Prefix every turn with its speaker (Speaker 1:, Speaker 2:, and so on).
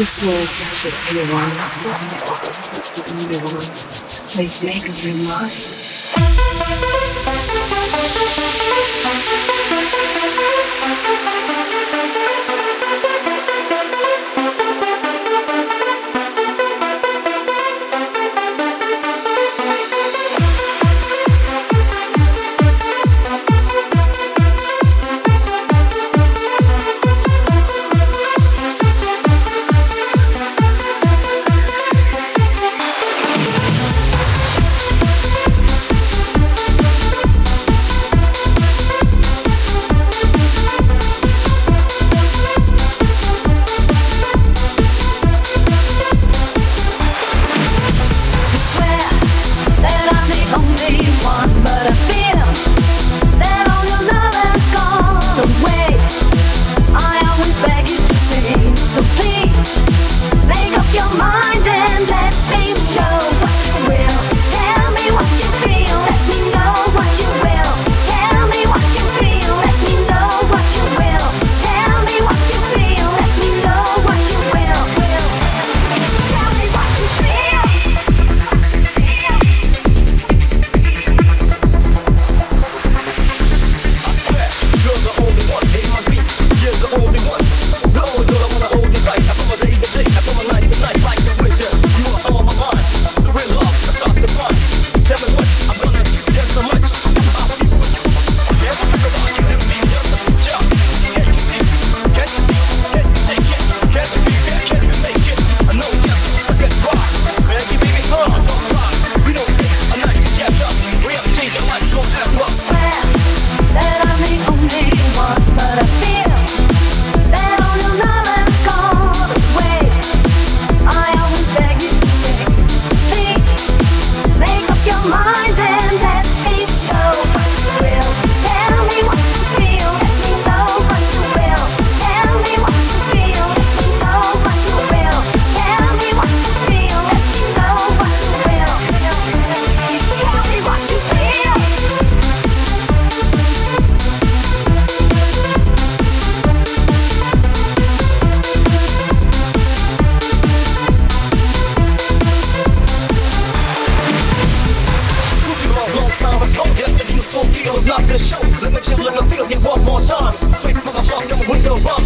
Speaker 1: Just words that you want, you want, please make up your mind.
Speaker 2: Let me chill in the field, get one more time. Sweep for the hawk and window run.